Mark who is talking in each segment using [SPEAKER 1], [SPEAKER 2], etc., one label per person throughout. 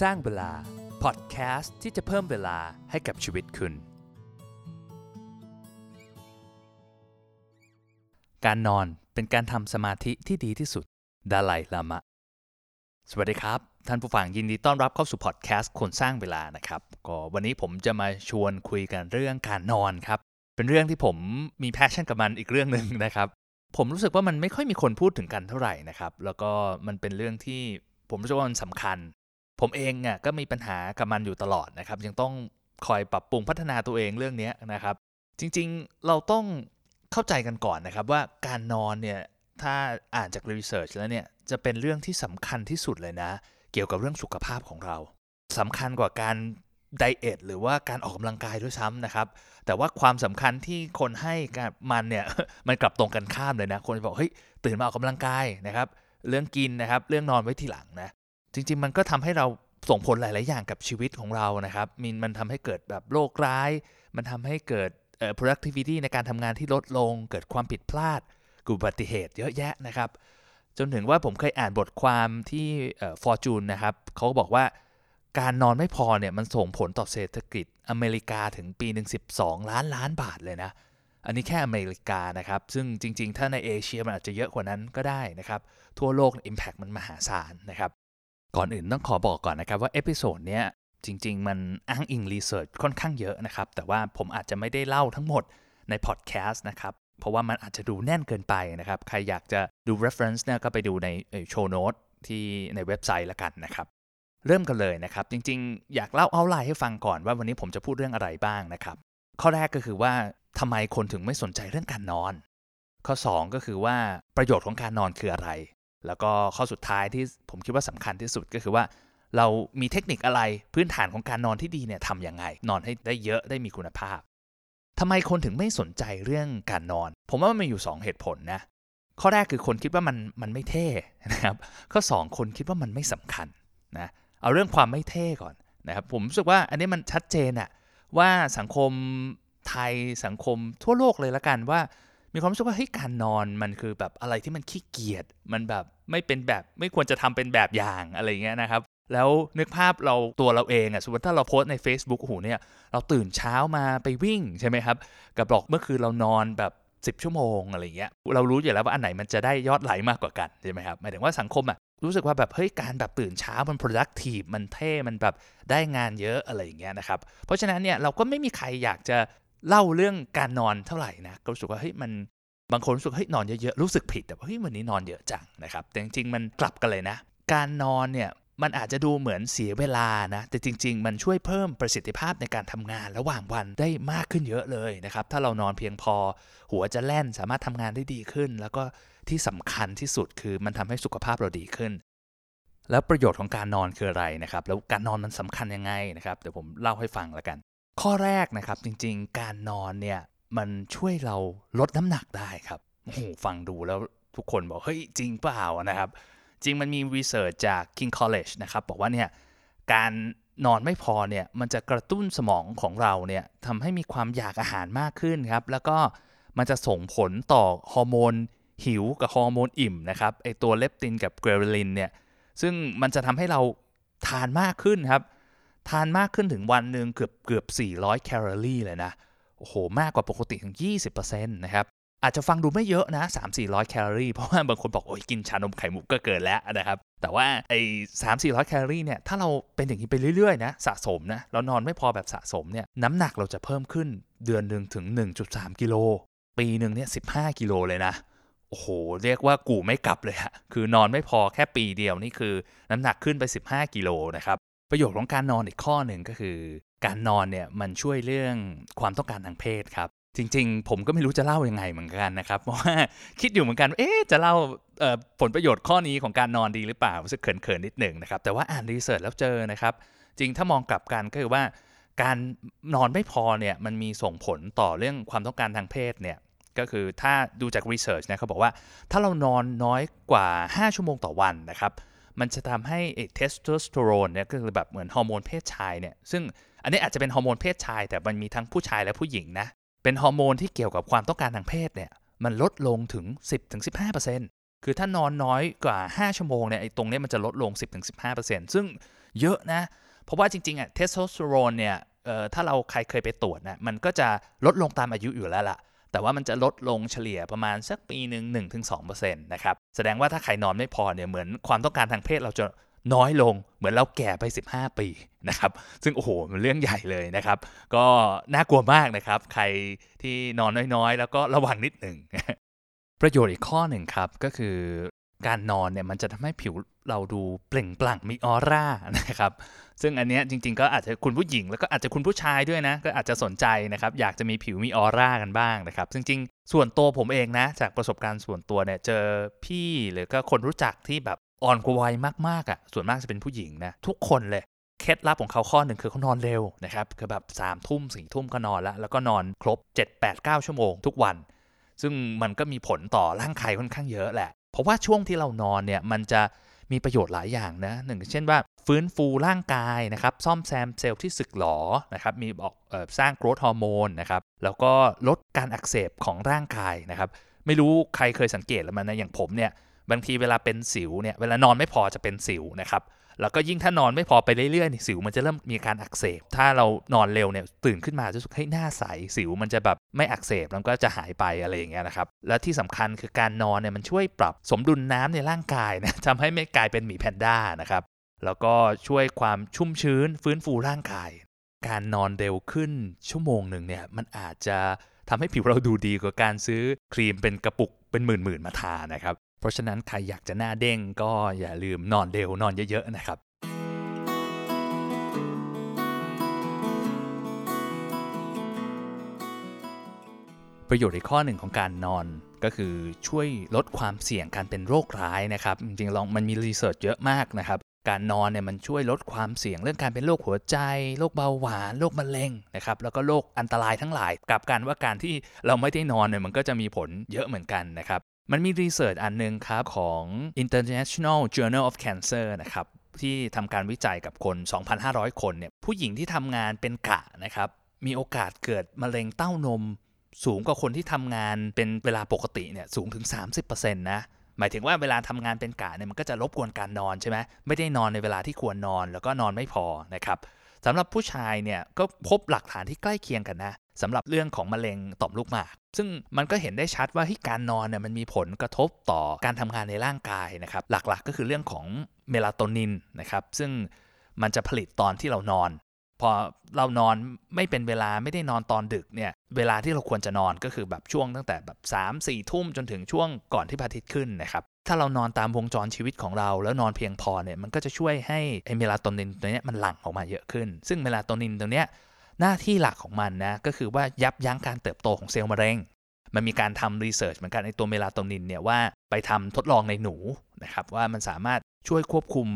[SPEAKER 1] สร้างเวลา พอดแคสต์ที่จะเพิ่มเวลาให้กับชีวิตคุณ การนอนเป็นการทำสมาธิที่ดีที่สุด ดาไลลามะ สวัสดีครับ ท่านผู้ฟังยินดีต้อนรับเข้าสู่พอดแคสต์คนสร้างเวลานะครับก็วันนี้ผมจะมาชวนคุยกันเรื่องการนอนครับ เป็นเรื่องที่ผมมี passion กับมันอีกเรื่องหนึ่งนะครับ ผมรู้สึกว่ามันไม่ค่อยมีคนพูดถึงกันเท่าไหร่นะครับ แล้วก็มันเป็นเรื่องที่ผมรู้สึกว่ามันสำคัญ ผมเองอะก็มีปัญหากับมันอยู่ตลอดนะครับ ยังต้องคอยปรับปรุงพัฒนาตัวเองเรื่องนี้นะครับ จริงๆเราต้องเข้าใจกันก่อนนะครับว่าการนอนเนี่ยถ้าอ่านจากรีเสิร์ชแล้วเนี่ยจะเป็นเรื่องที่สำคัญที่สุดเลยนะ เกี่ยวกับเรื่องสุขภาพของเราสำคัญกว่าการไดเอทหรือว่าการออกกำลังกายด้วยซ้ำนะครับ แต่ว่าความสำคัญที่คนให้กับมันเนี่ยมันกลับตรงกันข้ามเลยนะ คนบอกเฮ้ยตื่นมาออกกำลังกายนะครับ เรื่องกินนะครับ เรื่องนอนไว้ทีหลังนะ จริง ๆ มันก็ทำให้เราส่งผลหลาย ๆ อย่างกับชีวิตของเรานะครับมันมันทำให้เกิดแบบโรคร้าย มันทำให้เกิด productivity ในการทำงานที่ลดลง เกิดความผิดพลาดกุบัติเหตุเยอะแยะนะครับ จนถึงว่าผมเคยอ่านบทความที่เอ่อ Fortune นะครับเขาก็บอกว่าการนอนไม่พอเนี่ยมันส่งผลต่อเศรษฐกิจอเมริกาถึงปีหนึ่ง12 ล้านล้านบาทเลยนะ อันนี้แค่อเมริกานะครับ ซึ่งจริง ๆ ถ้าในเอเชียมันอาจจะเยอะกว่านั้นก็ได้นะครับ ทั่วโลก Impact มันมหาศาลนะครับ ก่อนอื่นต้องขอบอกก่อนนะครับว่า episode เนี้ยจริง ๆ มันอ้างอิง research ค่อนข้างเยอะนะครับ แต่ว่าผมอาจจะไม่ได้เล่าทั้งหมดในพอดแคสต์นะครับ เพราะว่ามันอาจจะดูแน่นเกินไปนะครับ ใครอยากจะดู reference เนี่ยก็ไปดูใน show note ที่ในเว็บไซต์ละกันนะครับ เริ่มกันเลยนะครับ จริง ๆ อยากเล่าเอาไลน์ให้ฟังก่อนว่าวันนี้ผมจะพูดเรื่องอะไรบ้างนะครับ ข้อแรกก็คือว่าทำไมคนถึงไม่สนใจเรื่องการนอน ข้อ 2 ก็คือว่าประโยชน์ของการนอนคืออะไร แล้วก็ข้อสุดท้ายที่ผมคิดว่าสำคัญที่สุดก็คือว่า เรามีเทคนิคอะไรพื้นฐานของการนอนที่ดีเนี่ยทำยังไง นอนให้ได้เยอะได้มีคุณภาพทำไมคนถึงไม่สนใจเรื่องการนอน ผมว่ามันมีอยู่ 2 เหตุผลนะ ข้อแรกคือคนคิดว่ามันมันไม่เท่นะครับ ข้อ 2 คนคิดว่ามันไม่สำคัญนะ เอาเรื่องความไม่เท่ก่อนนะครับ ผมรู้สึกว่าอันนี้มันชัดเจนอะว่าสังคมไทยสังคมทั่วโลกเลยละกันว่า มีความรู้สึกว่าเฮ้ยการนอนมันคือแบบอะไรที่มันขี้เกียจมันแบบไม่เป็นแบบไม่ควรจะทำเป็นแบบอย่างอะไรเงี้ยนะครับแล้วนึกภาพเราตัวเราเองอะสมมติถ้าเราโพสใน Facebook โอ้โหเนี่ยเราตื่นเช้ามาไปวิ่งใช่ไหมครับ กับบอกเมื่อคืนเรานอนแบบ10 ชั่วโมงอะไรเงี้ยเรารู้อยู่แล้วว่าอันไหนมันจะได้ยอดไหลมากกว่ากันใช่ไหมครับหมายถึงว่าสังคมอะรู้สึกว่าแบบเฮ้ยการแบบตื่นเช้ามัน productive มันเท่มันแบบได้งานเยอะอะไรอย่างเงี้ยนะครับ เพราะฉะนั้นเนี่ยเราก็ไม่มีใครอยากจะ เล่าเรื่องการนอนเท่าไหร่นะก็รู้สึกว่าเฮ้ยมันบางคนรู้สึกเฮ้ยนอนเยอะๆรู้สึกผิดแต่ว่าเฮ้ยวันนี้นอนเยอะจังนะครับแต่จริงๆมันกลับกันเลยนะ การนอนเนี่ยมันอาจจะดูเหมือนเสียเวลานะ แต่จริง ๆ มันช่วยเพิ่มประสิทธิภาพในการทำงานระหว่างวันได้มากขึ้นเยอะเลยนะครับ ถ้าเรานอนเพียงพอ หัวจะแล่นสามารถทำงานได้ดีขึ้น แล้วก็ที่สำคัญที่สุดคือมันทำให้สุขภาพเราดีขึ้น แล้วประโยชน์ของการนอนคืออะไรนะครับ แล้วการนอนมันสำคัญยังไงนะครับเดี๋ยวผมเล่าให้ฟังแล้วกัน ข้อแรกนะครับจริงๆ การนอนเนี่ยมันช่วยเราลดน้ำหนักได้ครับโอ้โหฟังดูแล้วทุกคนบอก เฮ้ย จริงเปล่านะครับ จริงมันมีรีเสิร์ชจาก King College นะครับ บอกว่าเนี่ยการนอนไม่พอเนี่ยมันจะกระตุ้นสมองของเราเนี่ยทำให้มีความอยากอาหารมากขึ้นครับ แล้วก็มันจะส่งผลต่อฮอร์โมนหิวกับฮอร์โมนอิ่มนะครับไอตัวเลปตินกับเกรเรลินเนี่ยซึ่งมันจะทำให้เราทานมากขึ้นครับ ทานมากขึ้นถึงวันหนึ่งเกือบเกือบ 400 แคลอรี่เลยนะ โอ้โห มากกว่าปกติถึง 20%นะครับ อาจจะฟังดูไม่เยอะนะ 3-400 แคลอรี่ เพราะว่าบางคนบอก โอ้ยกินชานมไข่มุกก็เกินแล้วนะครับ แต่ว่าไอ้3-400แคลอรี่เนี่ย ถ้าเราเป็นอย่างนี้ไปเรื่อยๆนะสะสมนะ เรานอนไม่พอแบบสะสมเนี่ย น้ำหนักเราจะเพิ่มขึ้นเดือนหนึ่งถึง 1.3 กิโล ปีหนึ่งเนี่ย 15 กิโลเลยนะโอ้โห เรียกว่ากูไม่กลับเลยฮะ คือนอนไม่พอแค่ปีเดียวนี่คือน้ำหนักขึ้นไป 15 กิโลนะครับ ประโยชน์ของการนอนอีกข้อหนึ่งก็คือ การนอนเนี่ยมันช่วยเรื่องความต้องการทางเพศครับ จริง ๆ ผมก็ไม่รู้จะเล่ายังไงเหมือนกันนะครับ เพราะว่าคิดอยู่เหมือนกันเอ๊จะเล่าผลประโยชน์ข้อนี้ของการนอนดีหรือเปล่ารู้สึกเขินๆนิดหนึ่งนะครับ แต่ว่าอ่านรีเสิร์ชแล้วเจอนะครับ จริงถ้ามองกลับกันก็คือว่าการนอนไม่พอเนี่ยมันมีส่งผลต่อเรื่องความต้องการทางเพศเนี่ยก็คือถ้าดูจาก research นะเขาบอกว่าถ้าเรานอนน้อยกว่า 5 ชั่วโมงต่อวันนะครับ มันจะทำให้เทสโทสเตอโรนเนี่ยก็คือแบบเหมือนฮอร์โมนเพศชายเนี่ยซึ่งอันนี้อาจจะเป็นฮอร์โมนเพศชาย แต่มันมีทั้งผู้ชายและผู้หญิงนะเป็นฮอร์โมนที่เกี่ยวกับความต้องการทางเพศเนี่ยมันลดลงถึง 10-15%คือถ้านอนน้อยกว่า 5 ชั่วโมงเนี่ยไอ้ตรงนี้มันจะลดลง 10-15%ซึ่งเยอะนะ เพราะว่าจริงๆอะเทสโทสเตอโรนเนี่ยเอ่อถ้าเราใครเคยไปตรวจนะมันก็จะลดลงตามอายุอยู่แล้วล่ะ แต่ว่ามันจะลดลงเฉลี่ยประมาณสักปีหนึ่ง1-2%นะครับ แสดงว่าถ้าใครนอนไม่พอเนี่ยเหมือนความต้องการทางเพศเราจะน้อยลงเหมือนเราแก่ไป 15 ปีนะครับ ซึ่งโอ้โหมันเรื่องใหญ่เลยนะครับ ก็น่ากลัวมากนะครับ ใครที่นอนน้อยๆ แล้วก็ระวังนิดหนึ่ง ประโยชน์อีกข้อหนึ่งครับ ก็คือ การนอนเนี่ยมันจะทำให้ผิวเราดูเปล่งปลั่งมีออร่านะครับ ซึ่งอันเนี้ยจริง ๆ ก็อาจจะคุณผู้หญิงแล้วก็อาจจะคุณผู้ชายด้วยนะ ก็อาจจะสนใจนะครับ อยากจะมีผิวมีออร่ากันบ้างนะครับ จริง ๆ ส่วนตัวผมเองนะ จากประสบการณ์ส่วนตัวเนี่ยเจอพี่หรือก็คนรู้จักที่แบบอ่อนกว่าวัยมากๆอะ่ะ ส่วนมากจะเป็นผู้หญิงนะทุกคนเลยเคล็ดลับของเขาข้อหนึ่งคือเขานอนเร็วนะครับคือแบบ3ามทุ่มสี่ทุ่มก็นอนแล้ว แล้วก็นอนครบ 7 8 9 ชั่วโมงทุกวัน ซึ่งมันก็มีผลต่อร่างกายค่อนข้างเยอะแหละ เพราะว่าช่วงที่เรานอนเนี่ยมันจะมีประโยชน์หลายอย่างนะหนึ่งเช่นว่าฟื้นฟูร่างกายนะครับซ่อมแซมเซลล์ที่สึกหรอนะครับมีบอกสร้าง growth hormone นะครับแล้วก็ลดการอักเสบของร่างกายนะครับไม่รู้ใครเคยสังเกตแล้วมันนะอย่างผมเนี่ยบางทีเวลาเป็นสิวเนี่ยเวลานอนไม่พอจะเป็นสิวนะครับ แล้วก็ยิ่งถ้านอนไม่พอไปเรื่อยๆสิวมันจะเริ่มมีการอักเสบ ถ้าเรานอนเร็วเนี่ยตื่นขึ้นมาจะรู้สึกให้หน้าใสสิวมันจะแบบไม่อักเสบแล้วก็จะหายไปอะไรอย่างเงี้ยนะครับ และที่สำคัญคือการนอนเนี่ยมันช่วยปรับสมดุลน้ำในร่างกายนะทำให้ไม่กลายเป็นหมีแพนด้านะครับแล้วก็ช่วยความชุ่มชื้นฟื้นฟูร่างกาย การนอนเร็วขึ้นชั่วโมงหนึ่งเนี่ยมันอาจจะทำให้ผิวเราดูดีกว่าการซื้อครีมเป็นกระปุกเป็นหมื่นๆมาทานะครับ เพราะฉะนั้นใครอยากจะหน้าเด้งก็อย่าลืมนอนเร็วนอนเยอะๆนะครับประโยชน์อีกข้อหนึ่งของการนอนก็คือช่วยลดความเสี่ยงการเป็นโรคร้ายนะครับ จริงๆลองมันมี research เยอะมากนะครับ การนอนเนี่ยมันช่วยลดความเสี่ยงเรื่องการเป็นโรคหัวใจโรคเบาหวานโรคมะเร็งนะครับแล้วก็โรคอันตรายทั้งหลายกับการว่าการที่เราไม่ได้นอนเนี่ยมันก็จะมีผลเยอะเหมือนกันนะครับ มันมี research อันนึงครับของ International Journal of Cancer นะครับที่ทำการวิจัยกับคน 2,500 คนเนี่ยผู้หญิงที่ทำงานเป็นกะนะครับมีโอกาสเกิดมะเร็งเต้านม สูงกว่าคนที่ทำงานเป็นเวลาปกติเนี่ยสูงถึง 30%นะหมายถึงว่าเวลาทำงานเป็นกะเนี่ยมันก็จะรบกวนการนอนใช่ไหมไม่ได้นอนในเวลาที่ควรนอนแล้วก็นอนไม่พอนะครับสำหรับผู้ชายเนี่ยก็พบหลักฐานที่ใกล้เคียงกันนะ สำหรับเรื่องของมะเร็งต่อมลูกหมาก ซึ่งมันก็เห็นได้ชัดว่าที่การนอนเนี่ยมันมีผลกระทบต่อการทำงานในร่างกายนะครับ หลักๆ ก็คือเรื่องของเมลาโทนินนะครับ ซึ่งมันจะผลิตตอนที่เรานอน พอเรานอนไม่เป็นเวลาไม่ได้นอนตอนดึกเนี่ย เวลาที่เราควรจะนอนก็คือแบบช่วงตั้งแต่แบบสามสี่ทุ่มจนถึงช่วงก่อนที่พระอาทิตย์ขึ้นนะครับถ้าเรานอนตามวงจรชีวิตของเรา แล้วนอนเพียงพอเนี่ยมันก็จะช่วยให้ไอเมลาโทนินตัวนี้มันหลั่งออกมาเยอะขึ้น ซึ่งเมลาโทนินตัวเนี้ย หน้าที่หลักของมันนะก็คือว่ายับยั้งการเติบโตของเซลล์มะเร็ง มันมีการทำ research เหมือนกันในตัวเมลาโทนินเนี่ยว่าไปทำทดลองในหนูนะครับว่ามันสามารถช่วยควบคุม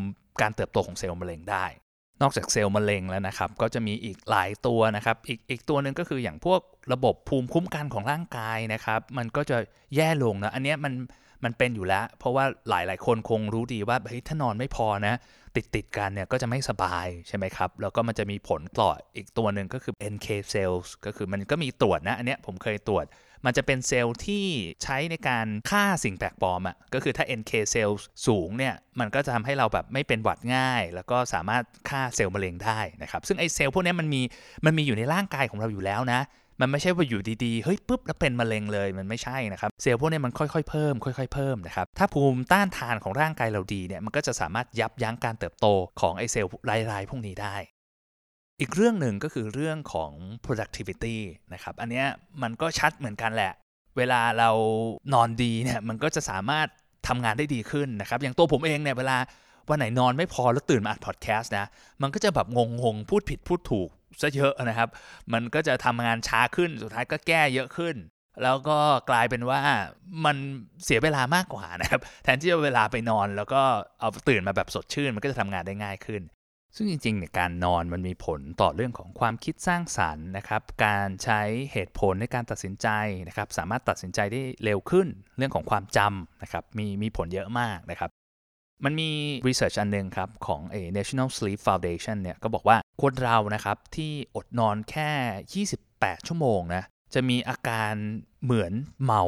[SPEAKER 1] การเติบโตของเซลล์มะเร็งได้ นอกจากเซลล์มะเร็งแล้วนะครับ ก็จะมีอีกหลายตัวนะครับ อีกอีกตัวหนึ่งก็คืออย่างพวกระบบภูมิคุ้มกันของร่างกายนะครับ มันก็จะแย่ลงนะอันนี้มันมันเป็นอยู่แล้ว เพราะว่าหลายหลายคนคงรู้ดีว่าเฮ้ยถ้านอนไม่พอนะ ติดติดกันเนี่ยก็จะไม่สบายใช่ไหมครับ แล้วก็มันจะมีผลต่ออีกตัวหนึ่งก็คือ NK cells ก็คือมันก็มีตรวจนะอันเนี้ยผมเคยตรวจ มันจะเป็นเซลล์ที่ใช้ในการฆ่าสิ่งแปลกปลอมอะ่ะก็คือถ้า NK cells สูงเนี่ยมันก็จะทำให้เราแบบไม่เป็นหวัดง่าย แล้วก็สามารถฆ่าเซลล์มะเร็งได้นะครับซึ่งไอเซลล์พวกนี้มันมีมันมีอยู่ในร่างกายของเราอยู่แล้วนะ มันไม่ใช่ว่าอยู่ดีๆ เฮ้ยปุ๊บแล้วเป็นมะเร็งเลยมันไม่ใช่นะครับ เซลล์พวกนี้มันค่อยๆเพิ่มค่อยๆเพิ่มนะครับ ถ้าภูมิต้านทานของร่างกายเราดีเนี่ย มันก็จะสามารถยับยั้งการเติบโตของไอเซลล์ร้ายๆพวกนี้ได้ อีกเรื่องหนึ่งก็คือเรื่องของ productivity นะครับ อันนี้มันก็ชัดเหมือนกันแหละ เวลาเรานอนดีเนี่ย มันก็จะสามารถทำงานได้ดีขึ้นนะครับ อย่างตัวผมเองเนี่ยเวลาวันไหนนอนไม่พอแล้วตื่นมาอัดพอดแคสต์นะ มันก็จะแบบงงๆ พูดผิดพูดถูก ซะเยอะนะครับ มันก็จะทำงานช้าขึ้น สุดท้ายก็แก้เยอะขึ้น แล้วก็กลายเป็นว่ามันเสียเวลามากกว่านะครับ แทนที่จะเวลาไปนอน แล้วก็เอาตื่นมาแบบสดชื่น มันก็จะทำงานได้ง่ายขึ้น ซึ่งจริงๆเนี่ยการนอนมันมีผลต่อเรื่องของความคิดสร้างสารรค์นะครับ การใช้เหตุผลในการตัดสินใจนะครับ สามารถตัดสินใจได้เร็วขึ้น เรื่องของความจำนะครับ มีมีผลเยอะมากนะครับ มันมีรีเสิร์ชอันหนึ่งครับ ของ National Sleep Foundation เนี่ยก็บอกว่าคนเรานะครับที่อดนอนแค่ 28 ชั่วโมงนะจะมีอาการเหมือนเมา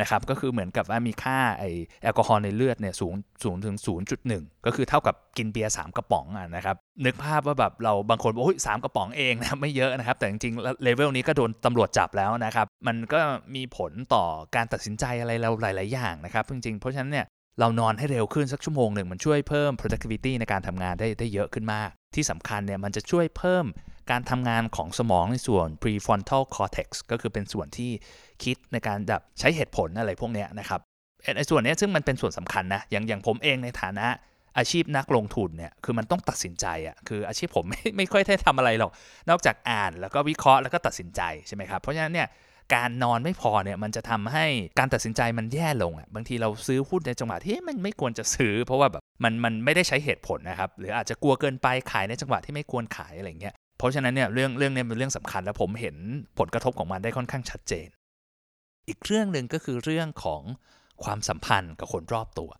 [SPEAKER 1] นะครับก็คือเหมือนกับว่ามีค่าไอแอลกอฮอล์ในเลือดเนี่ยสูงสูงถึง 0.1 ก็คือเท่ากับกินเบียร์3กระป๋องอะนะครับนึกภาพว่าแบบเราบางคนบอกโอ้ยสามกระป๋องเองนะไม่เยอะนะครับ แต่จริงๆเลเวลนี้ก็โดนตำรวจจับแล้วนะครับ มันก็มีผลต่อการตัดสินใจอะไรเราหลาย ๆ อย่างนะครับจริงๆเพราะฉะนั้นเนี่ย เรานอนให้เร็วขึ้นสักชั่วโมงหนึ่งมันช่วยเพิ่ม productivity ในการทำงานได้ได้เยอะขึ้นมาก ที่สำคัญเนี่ยมันจะช่วยเพิ่มการทำงานของสมองในส่วน prefrontal cortex ก็คือเป็นส่วนที่คิดในการแบบใช้เหตุผลอะไรพวกนี้นะครับไอ้ส่วนนี้ซึ่งมันเป็นส่วนสำคัญนะ อย่างอย่างผมเองในฐานะอาชีพนักลงทุนเนี่ย คือมันต้องตัดสินใจอะ่ะ คืออาชีพผมไม่ไม่ค่อยได้ทำอะไรหรอก นอกจากอ่านแล้วก็วิเคราะห์แล้วก็ตัดสินใจใช่ไหมครับ เพราะฉะนั้นเนี่ย การนอนไม่พอเนี่ยมันจะทำให้การตัดสินใจมันแย่ลงอะบางทีเราซื้อหุ้นในจังหวะที่มันไม่ควรจะซื้อ เพราะว่าแบบมันมันไม่ได้ใช้เหตุผลนะครับหรืออาจจะกลัวเกินไปขายในจังหวะที่ไม่ควรขายอะไรเงี้ยเพราะฉะนั้นเนี่ยเรื่องเรื่องนี้เป็นเรื่องสำคัญแล้วผมเห็นผลกระทบของมันได้ค่อนข้างชัดเจน อีกเรื่องหนึ่งก็คือเรื่องของความสัมพันธ์กับคนรอบตัว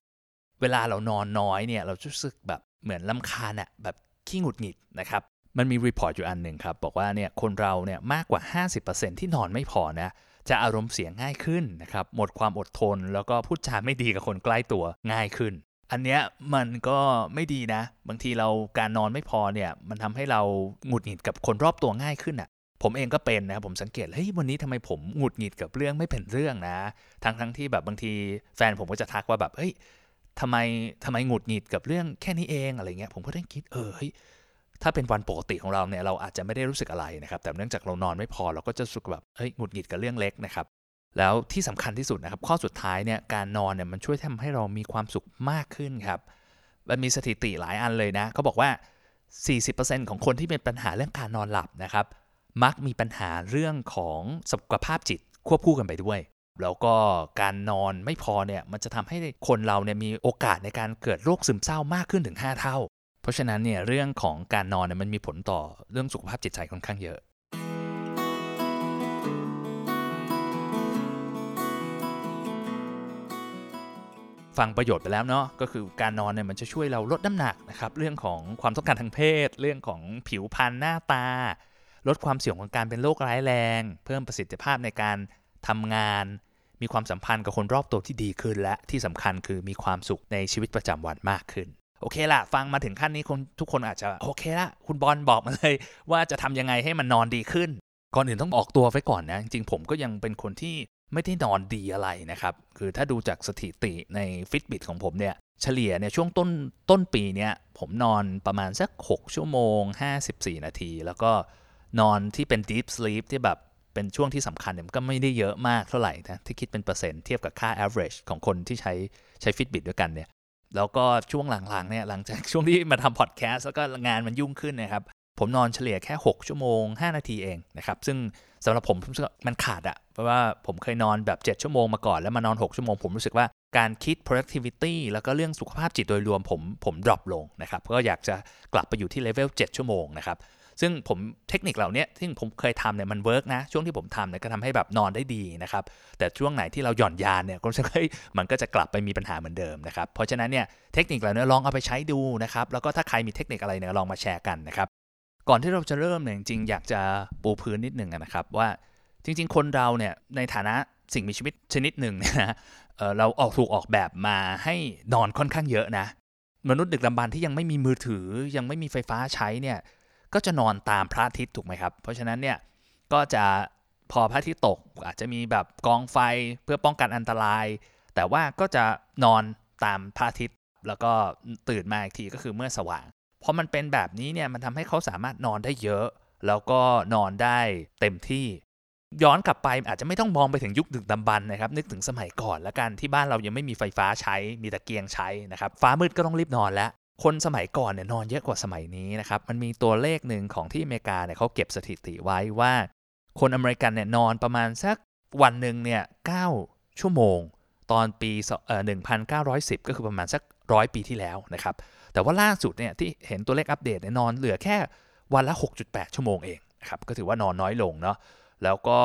[SPEAKER 1] เวลาเรานอนน้อยเนี่ยเราจะรู้สึกแบบเหมือนลำคาญอะแบบขี้หงุดหงิดนะครับ มันมีรีพอร์ตอยู่อันหนึ่งครับ บอกว่าเนี่ยคนเราเนี่ยมากกว่า 50%ที่นอนไม่พอนะจะอารมณ์เสียง่ายขึ้นนะครับหมดความอดทน แล้วก็พูดจาไม่ดีกับคนใกล้ตัวง่ายขึ้น อันเนี้ยมันก็ไม่ดีนะ บางทีเราการนอนไม่พอเนี่ยมันทำให้เราหงุดหงิดกับคนรอบตัวง่ายขึ้นอะ่ะผมเองก็เป็นนะผมสังเกตเฮ้ยวันนี้ทำไมผมหงุดหงิดกับเรื่องไม่เป็นเรื่องนะทั้งทั้งที่แบบบางทีแฟนผมก็จะทักว่าแบบเฮ้ยทำไมทำไมหงุดหงิดกับเรื่องแค่นี้เองอะไรเงี้ยผมก็ได้คิดเออเฮ้ย ถ้าเป็นวันปกติของเราเนี่ยเราอาจจะไม่ได้รู้สึกอะไรนะครับ แต่เนื่องจากเรานอนไม่พอเราก็จะรู้สึกแบบเฮ้ยหงุดหงิดกับเรื่องเล็กนะครับแล้วที่สำคัญที่สุดนะครับ ข้อสุดท้ายเนี่ยการนอนเนี่ยมันช่วยทำให้เรามีความสุขมากขึ้นครับมันมีสถิติหลายอันเลยนะเขาบอกว่า 40%ของคนที่เป็นปัญหาเรื่องการนอนหลับนะครับ มักมีปัญหาเรื่องของสุขภาพจิตควบคู่กันไปด้วย แล้วก็การนอนไม่พอเนี่ยมันจะทำให้คนเราเนี่ยมีโอกาสในการเกิดโรคซึมเศร้ามากขึ้นถึง 5 เท่า ราะฉะนั้นเนี่ยเรื่องของการนอนเนี่ยมันมีผลต่อเรื่องสุขภาพจิตใจค่อนข้างเยอะฟังประโยชน์ไปแล้วเนาะก็คือการนอนเนี่ยมันจะช่วยเราลดน้ำหนักนะครับเรื่องของความต้องการทางเพศ เรื่องของผิวพรรณหน้าตา ลดความเสี่ยงของการเป็นโรคร้ายแรง เพิ่มประสิทธิภาพในการทำงาน มีความสัมพันธ์กับคนรอบตัวที่ดีขึ้นและที่สำคัญคือมีความสุขในชีวิตประจำวันมากขึ้น โอเคละฟังมาถึงขั้นนี้คนทุกคนอาจจะ โอเคละคุณบอลบอกมาเลย ว่าจะทำยังไงให้มันนอนดีขึ้น ก่อนอื่นต้องออกตัวไว้ก่อนนะ จริงผมก็ยังเป็นคนที่ไม่ได้นอนดีอะไรนะครับ คือถ้าดูจากสถิติใน Fitbit ของผมเนี่ย เฉลี่ยเนี่ยช่วงต้นต้นปีเนี่ย ผมนอนประมาณสัก 6 ชั่วโมง 54 นาที แล้วก็นอนที่เป็น deep sleep ที่แบบเป็นช่วงที่สำคัญเนี่ยก็ไม่ได้เยอะมากเท่าไหร่นะ ที่คิดเป็นเปอร์เซ็นต์เทียบกับค่า average ของคนที่ใช้ใช้ Fitbit ด้วยกันเนี่ย แล้วก็ช่วงหลังๆเนี่ยหลังจากช่วงที่มาทำพอดแคสต์แล้วก็งานมันยุ่งขึ้นนะครับ ผมนอนเฉลี่ยแค่ 6 ชั่วโมง 5 นาทีเองนะครับ ซึ่งสำหรับผมมันขาดอะเพราะว่าผมเคยนอนแบบ 7 ชั่วโมงมาก่อนแล้วมานอน 6 ชั่วโมง ผมรู้สึกว่าการคิด productivity แล้วก็เรื่องสุขภาพจิตโดยรวมผมผม drop ลงนะครับก็อยากจะกลับไปอยู่ที่เลเวล7ชั่วโมงนะครับ ซึ่งผมเทคนิคเหล่านี้ที่ผมเคยทำเนี่ยมัน work นะ ช่วงที่ผมทำเนี่ยก็ทำให้แบบนอนได้ดีนะครับ แต่ช่วงไหนที่เราหย่อนยานเนี่ยก็จะมันก็จะกลับไปมีปัญหาเหมือนเดิมนะครับ เพราะฉะนั้นเนี่ยเทคนิคเหล่านี้ลองเอาไปใช้ดูนะครับ แล้วก็ถ้าใครมีเทคนิคอะไรเนี่ยลองมาแชร์กันนะครับ ก่อนที่เราจะเริ่มเนี่ยจริงๆอยากจะปูพื้นนิดหนึ่งนะครับว่าจริง ๆ คนเราเนี่ยในฐานะสิ่งมีชีวิตชนิดหนึ่งเนี่ยนะเราออกถูกออกแบบมาให้นอนค่อนข้างเยอะนะ มนุษย์ดึกดำบรรที่ยังไม่มีมือถือยังไม่มีไฟฟ้าใช้เนี่ย ก็จะนอนตามพระอาทิตย์ถูกไหมครับ เพราะฉะนั้นเนี่ยก็จะพอพระอาทิตย์ตกอาจจะมีแบบกองไฟเพื่อป้องกันอันตราย แต่ว่าก็จะนอนตามพระอาทิตย์ แล้วก็ตื่นมาอีกทีก็คือเมื่อสว่างพอมันเป็นแบบนี้เนี่ยมันทำให้เขาสามารถนอนได้เยอะ แล้วก็นอนได้เต็มที่ ย้อนกลับไปอาจจะไม่ต้องมองไปถึงยุคดึกดำบรรนะครับ นึกถึงสมัยก่อนแล้วกันที่บ้านเรายังไม่มีไฟฟ้าใช้มีตะเกียงใช้นะครับ ฟ้ามืดก็ต้องรีบนอนแล้ว คนสมัยก่อนเนี่ยนอนเยอะกว่าสมัยนี้นะครับมันมีตัวเลขหนึ่งของที่อเมริกาเนี่ยเขาเก็บสถิติไว้ว่า คนอเมริกันเนี่ยนอนประมาณสักวันหนึ่งเนี่ย9ชั่วโมง ตอนปีเอ่อ1910 ก็คือประมาณสักร้อยปีที่แล้วนะครับแต่ว่าล่าสุดเนี่ยที่เห็นตัวเลขอัปเดตเนี่ยนอนเหลือแค่วันละ 6.8 ชั่วโมงเองนะครับก็ถือว่านอนน้อยลงเนาะแล้วก็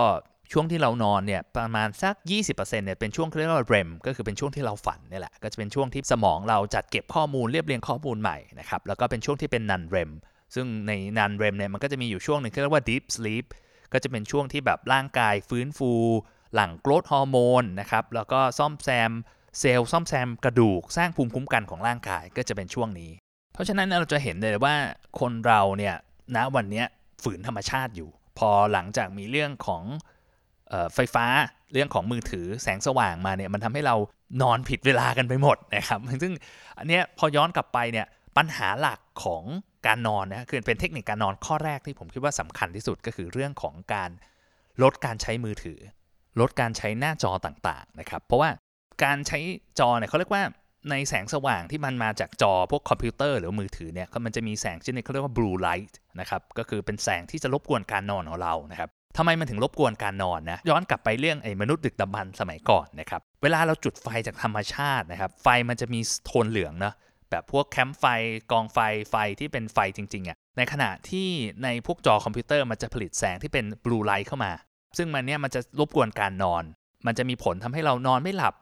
[SPEAKER 1] ช่วงที่เรานอนเนี่ยประมาณสัก 20%เนี่ยเป็นช่วงที่เรียกว่า REM ก็คือเป็นช่วงที่เราฝันนี่แหละก็จะเป็นช่วงที่สมองเราจัดเก็บข้อมูลเรียบเรียงข้อมูลใหม่นะครับแล้วก็เป็นช่วงที่เป็น non REM ซึ่งใน non REM เนี่ยมันก็จะมีอยู่ช่วงหนึ่งที่เรียกว่า deep sleep ก็จะเป็นช่วงที่แบบร่างกายฟื้นฟู หลั่ง growth hormone นะครับแล้วก็ซ่อมแซมเซลล์ซ่อมแซมกระดูกสร้างภูมิคุ้มกันของร่างกายก็จะเป็นช่วงนี้ เพราะฉะนั้นเราจะเห็นเลยว่าคนเราเนี่ยณวันนี้ฝืนธรรมชาติอยู่ พอหลังจากมีเรื่องของ ไฟฟ้าเรื่องของมือถือแสงสว่างมาเนี่ยมันทำให้เรานอนผิดเวลากันไปหมดนะครับ ซึ่งอันเนี้ยพอย้อนกลับไปเนี่ยปัญหาหลักของการนอนนะคือเป็นเทคนิคการนอนข้อแรกที่ผมคิดว่าสำคัญที่สุดก็คือเรื่องของการลดการใช้มือถือ ลดการใช้หน้าจอต่างๆนะครับ เพราะว่าการใช้จอเนี่ยเขาเรียกว่าในแสงสว่างที่มันมาจากจอพวกคอมพิวเตอร์หรือมือถือเนี่ยมันจะมีแสงชนิดเขาเรียกว่า blue light นะครับก็คือเป็นแสงที่จะรบกวนการนอนของเรานะครับ ทำไมมันถึงรบกวนการนอนนะย้อนกลับไปเรื่องไอ้มนุษย์ดึกดำบรรสมัยก่อนนะครับเวลาเราจุดไฟจากธรรมชาตินะครับ ไฟมันจะมีโทนเหลืองนะแบบพวกแคมป์ไฟกองไฟไฟที่เป็นไฟจริงๆอะในขณะที่ในพวกจอคอมพิวเตอร์มันจะผลิตแสงที่เป็น blue light เข้ามา ซึ่งมันเนี่ยมันจะรบกวนการนอน มันจะมีผลทำให้เรานอนไม่หลับ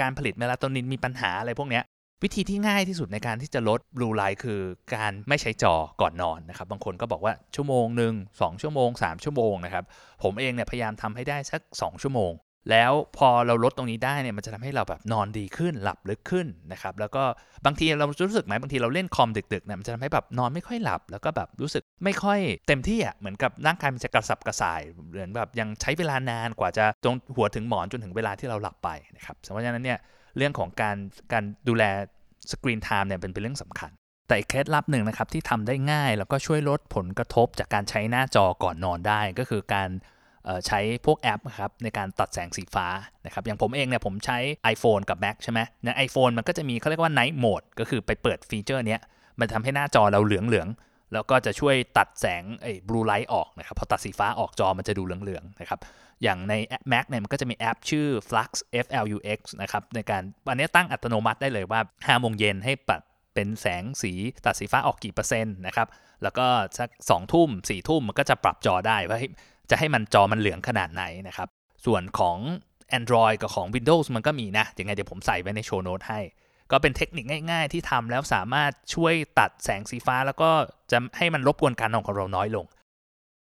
[SPEAKER 1] การผลิตเมลาโทนินมีปัญหาอะไรพวกเนี้ย วิธีที่ง่ายที่สุดในการที่จะลด blue light คือการไม่ใช้จอก่อนนอนนะครับ บางคนก็บอกว่าชั่วโมงหนึ่งสองชั่วโมง 3 ชั่วโมงนะครับ ผมเองเนี่ยพยายามทำให้ได้สัก 2 ชั่วโมง แล้วพอเราลดตรงนี้ได้เนี่ยมันจะทำให้เราแบบนอนดีขึ้นหลับลึกขึ้นนะครับ แล้วก็บางทีเรารู้สึกไหมบางทีเราเล่นคอมดึกๆเนี่ยมันจะทำให้แบบนอนไม่ค่อยหลับ แล้วก็แบบรู้สึกไม่ค่อยเต็มที่อะเหมือนกับร่างกายมันจะกระสับกระส่ายเหมือนแบบยังใช้เวลานานกว่าจะตรงหัวถึงหมอนจนถึงเวลาที่เราหลับไปนะครับเพราะฉะนั้นเนี่ย เรื่องของการการดูแลสกรีนไทม์เนี่ยเป็นเป็นเรื่องสำคัญ แต่อีกเคล็ดลับหนึ่งนะครับที่ทำได้ง่ายแล้วก็ช่วยลดผลกระทบจากการใช้หน้าจอก่อนนอนได้ก็คือการใช้พวกแอปครับในการตัดแสงสีฟ้านะครับอย่างผมเองเนี่ยผมใช้ iPhone กับ Mac ใช่ไหมใน iPhone มันก็จะมีเขาเรียกว่า Night Mode ก็คือไปเปิด feature เนี้ยมันทำให้หน้าจอเราเหลืองๆแล้วก็จะช่วยตัดแสงไอ้ blue light ออกนะครับพอตัดสีฟ้าออกจอมันจะดูเหลืองๆนะครับ อย่างใน Mac เนี่ยมันก็จะมีแอปชื่อ Flux F L U X นะครับในการอันนี้ตั้งอัตโนมัติได้เลยว่า5โมงเย็นให้ปัดเป็นแสงสีตัดสีฟ้าออกกี่เปอร์เซ็นต์นะครับแล้วก็สักสองทุ่มสี่ทุ่มมันก็จะปรับจอได้ว่าจะให้มันจอมันเหลืองขนาดไหนนะครับส่วนของ Android กับของ Windows มันก็มีนะยังไงเดี๋ยวผมใส่ไว้ในโชว์โน้ตให้ ก็เป็นเทคนิคง่ายๆ ที่ทำแล้วสามารถช่วยตัดแสงสีฟ้า แล้วก็จะให้มันรบกวนการนอนของเราน้อยลง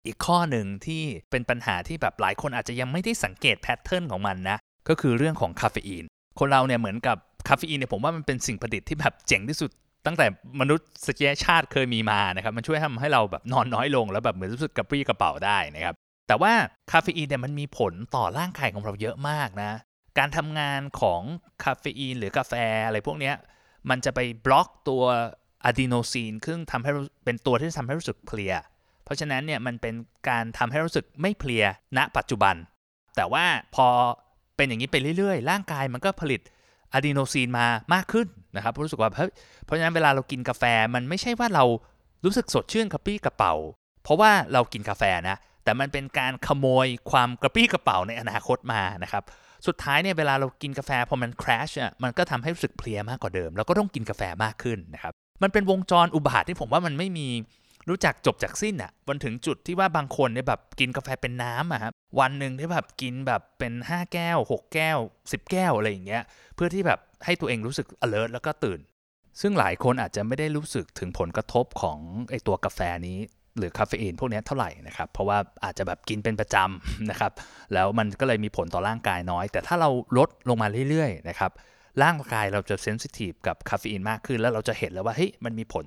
[SPEAKER 1] อีกข้อหนึ่งที่เป็นปัญหาที่แบบหลายคนอาจจะยังไม่ได้สังเกตแพทเทิร์นของมันนะ ก็คือเรื่องของคาเฟอีน คนเราเนี่ยเหมือนกับคาเฟอีนเนี่ยผมว่ามันเป็นสิ่งประดิษฐ์ที่แบบเจ๋งที่สุด ตั้งแต่มนุษย์สกีชาติเคยมีมานะครับ มันช่วยทำให้เราแบบนอนน้อยลงแล้วแบบเหมือนรู้สึกกระปรี้กระเปร่าได้นะครับ แต่ว่าคาเฟอีนเนี่ยมันมีผลต่อร่างกายของเราเยอะมากนะ การทำงานของคาเฟอีนหรือกาแฟอะไรพวกนี้มันจะไปบล็อกตัวอะดีโนซีนซึ่งทำให้เป็นตัวที่ทำให้รู้สึกเพลีย เพราะฉะนั้นเนี่ยมันเป็นการทำให้รู้สึกไม่เพลียณปัจจุบัน แต่ว่าพอเป็นอย่างนี้ไปเรื่อยๆ ร่างกายมันก็ผลิตอะดีโนซีนมามากขึ้นนะครับรู้สึกว่าเพราะฉะนั้นเวลาเรากินกาแฟมันไม่ใช่ว่าเรารู้สึกสดชื่นกระปี้กระเป๋า เพราะว่าเรากินกาแฟนะแต่มันเป็นการขโมยความกระปี้กระเป๋าในอนาคตมานะครับสุดท้ายเนี่ยเวลาเรากินกาแฟพอมันคราชอะมันก็ทำให้รู้สึกเพลียมากกว่าเดิม แล้วก็ต้องกินกาแฟมากขึ้นนะครับมันเป็นวงจรอุบาทที่ผมว่ามันไม่มี รู้จักจบจากสิ้นอะวันถึงจุดที่ว่าบางคนเนี่ยแบบกินกาแฟเป็นน้ำอะครับวันหนึ่งที่แบบกินแบบเป็น 5 แก้ว 6 แก้ว 10 แก้วอะไรอย่างเงี้ยเพื่อที่แบบให้ตัวเองรู้สึก alert แล้วก็ตื่น ซึ่งหลายคนอาจจะไม่ได้รู้สึกถึงผลกระทบของไอตัวกาแฟนี้หรือคาเฟอีนพวกนี้เท่าไหร่นะครับ เพราะว่าอาจจะแบบกินเป็นประจำนะครับ แล้วมันก็เลยมีผลต่อร่างกายน้อย แต่ถ้าเราลดลงมาเรื่อยๆนะครับ ร่างกายเราจะเซนซิทีฟกับคาเฟอีนมากขึ้น แล้วเราจะเห็นแล้วว่าเฮ้ยมันมีผล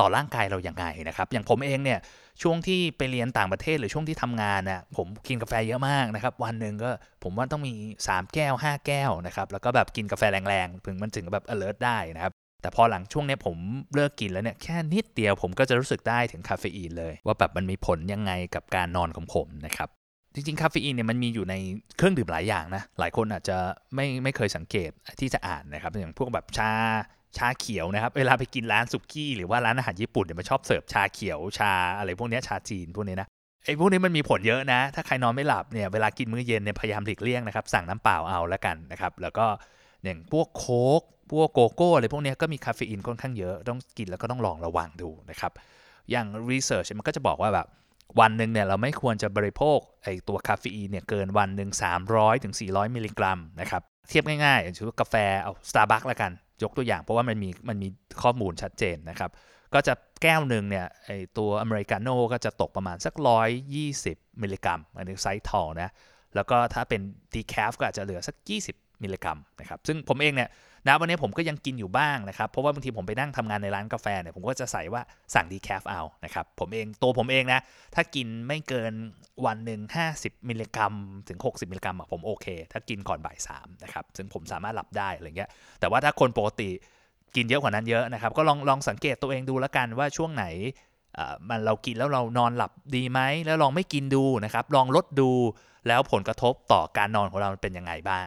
[SPEAKER 1] ต่อร่างกายเราอย่างไงนะครับ อย่างผมเองเนี่ยช่วงที่ไปเรียนต่างประเทศหรือช่วงที่ทำงานน่ะผมกินกาแฟเยอะมากนะครับ วันหนึ่งก็ผมว่าต้องมี 3 แก้ว 5 แก้วนะครับ แล้วก็แบบกินกาแฟแรงๆ ถึงมันถึงแบบ alert ได้นะครับ แต่พอหลังช่วงนี้ผมเลิกกินแล้วเนี่ยแค่นิดเดียวผมก็จะรู้สึกได้ถึงคาเฟอีนเลย ว่าแบบมันมีผลยังไงกับการนอนของผมนะครับ จริงๆ คาเฟอีนเนี่ยมันมีอยู่ในเครื่องดื่มหลายอย่างนะ หลายคนอาจจะไม่ไม่เคยสังเกตที่จะอ่านนะครับ อย่างพวกแบบชาชาเขียวนะครับ เวลาไปกินร้านสุกี้หรือว่าร้านอาหารญี่ปุ่นเนี่ยมันชอบเสิร์ฟชาเขียวชาอะไรพวกนี้ชาจีนพวกนี้นะไอ้พวกนี้มันมีผลเยอะนะ ถ้าใครนอนไม่หลับเนี่ยเวลากินมื้อเย็นเนี่ยพยายามหลีกเลี่ยงนะครับ สั่งน้ำเปล่าเอาแล้วกันนะครับ แล้วก็อย่างพวกโค้กพวกโกโก้อะไรพวกนี้ก็มีคาเฟอีนค่อนข้างเยอะ ต้องกินแล้วก็ต้องลองระวังดูนะครับ อย่าง research มันก็จะบอกว่าแบบ วันหนึ่งเนี่ยเราไม่ควรจะบริโภคไอตัวคาเฟอีนเนี่ยเกินวันหนึ่ง300ถึง400 มิลลิกรัมนะครับเทียบง่ายๆอย่างเช่นกาแฟเอาสตาร์บัคละกัน ยกตัวอย่างเพราะว่ามันมีมันมีข้อมูลชัดเจนนะครับก็จะแก้วหนึ่งเนี่ยไอตัวอเมริกาโน่ก็จะตกประมาณสัก 120 มิลลิกรัม อันนี้ size tall นะแล้วก็ถ้าเป็น decaf ก็อาจจะเหลือสัก 20 มิลลิกรัมนะครับซึ่งผมเองเนี่ยนะวันนี้ผมก็ยังกินอยู่บ้างนะครับ เพราะว่าบางทีผมไปนั่งทำงานในร้านกาแฟเนี่ยผมก็จะใช้ว่าสั่ง decaf เอานะครับผมเองตัวผมเองนะ ถ้ากินไม่เกินวันหนึ่ง50 มิลลิกรัม ถึง 60 มิลลิกรัมอะผมโอเค ถ้ากินก่อนบ่ายสามนะครับซึ่งผมสามารถหลับได้อะไรเงี้ยแต่ว่าถ้าคนปกติกินเยอะกว่านั้นเยอะนะครับก็ลองลองสังเกตตัวเองดูแล้วกันว่าช่วงไหนมันเรากินแล้วเรานอนหลับดีไหมแล้วลองไม่กินดูนะครับลองลดดูแล้วผลกระทบต่อการนอนของเราเป็นยังไงบ้าง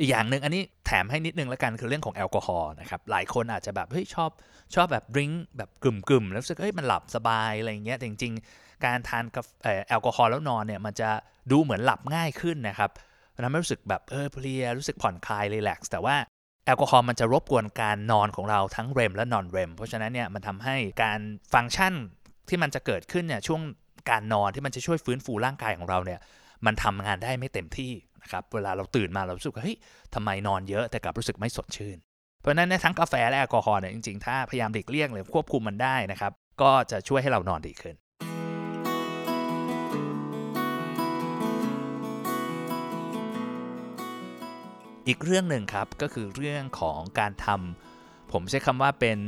[SPEAKER 1] อีกอย่างหนึ่งอันนี้แถมให้นิดนึงแล้วกันคือเรื่องของแอลกอฮอล์นะครับหลายคนอาจจะแบบเฮ้ยชอบชอบแบบดริงแบบกลุ่มๆแล้วรู้สึกเฮ้ยมันหลับสบายอะไรเงี้ยแต่จริงๆ การทานกาแอลกอฮอล์แล้วนอนเนี่ยมันจะดูเหมือนหลับง่ายขึ้นนะครับทำให้รู้สึกแบบเออเพลียรู้สึกผ่อนคลายรีแลกซ์แต่ว่าแอลกอฮอล์มันจะรบกวนการนอนของเราทั้งเรมและนอนเรมเพราะฉะนั้นเนี่ยมันทำให้การฟังก์ชันที่มันจะเกิดขึ้นเนี่ยช่วงการนอนที่มันจะช่วยฟื้นฟูร่างกายของเราเนี่ยมันทำงานได้ไม่เต็มที่ นะครับเวลาเราตื่นมาเรารู้สึกว่าเฮ้ยทำไมนอนเยอะแต่กลับรู้สึกไม่สดชื่น เพราะนั้นในทั้งกาแฟและแอลกอฮอล์เนี่ยจริงๆ ถ้าพยายามหลีกเลี่ยงหรือควบคุมมันได้นะครับก็จะช่วยให้เรานอนดีขึ้นอีกเรื่องหนึ่งครับ ก็คือเรื่องของการทำผมใช้คำว่าเป็น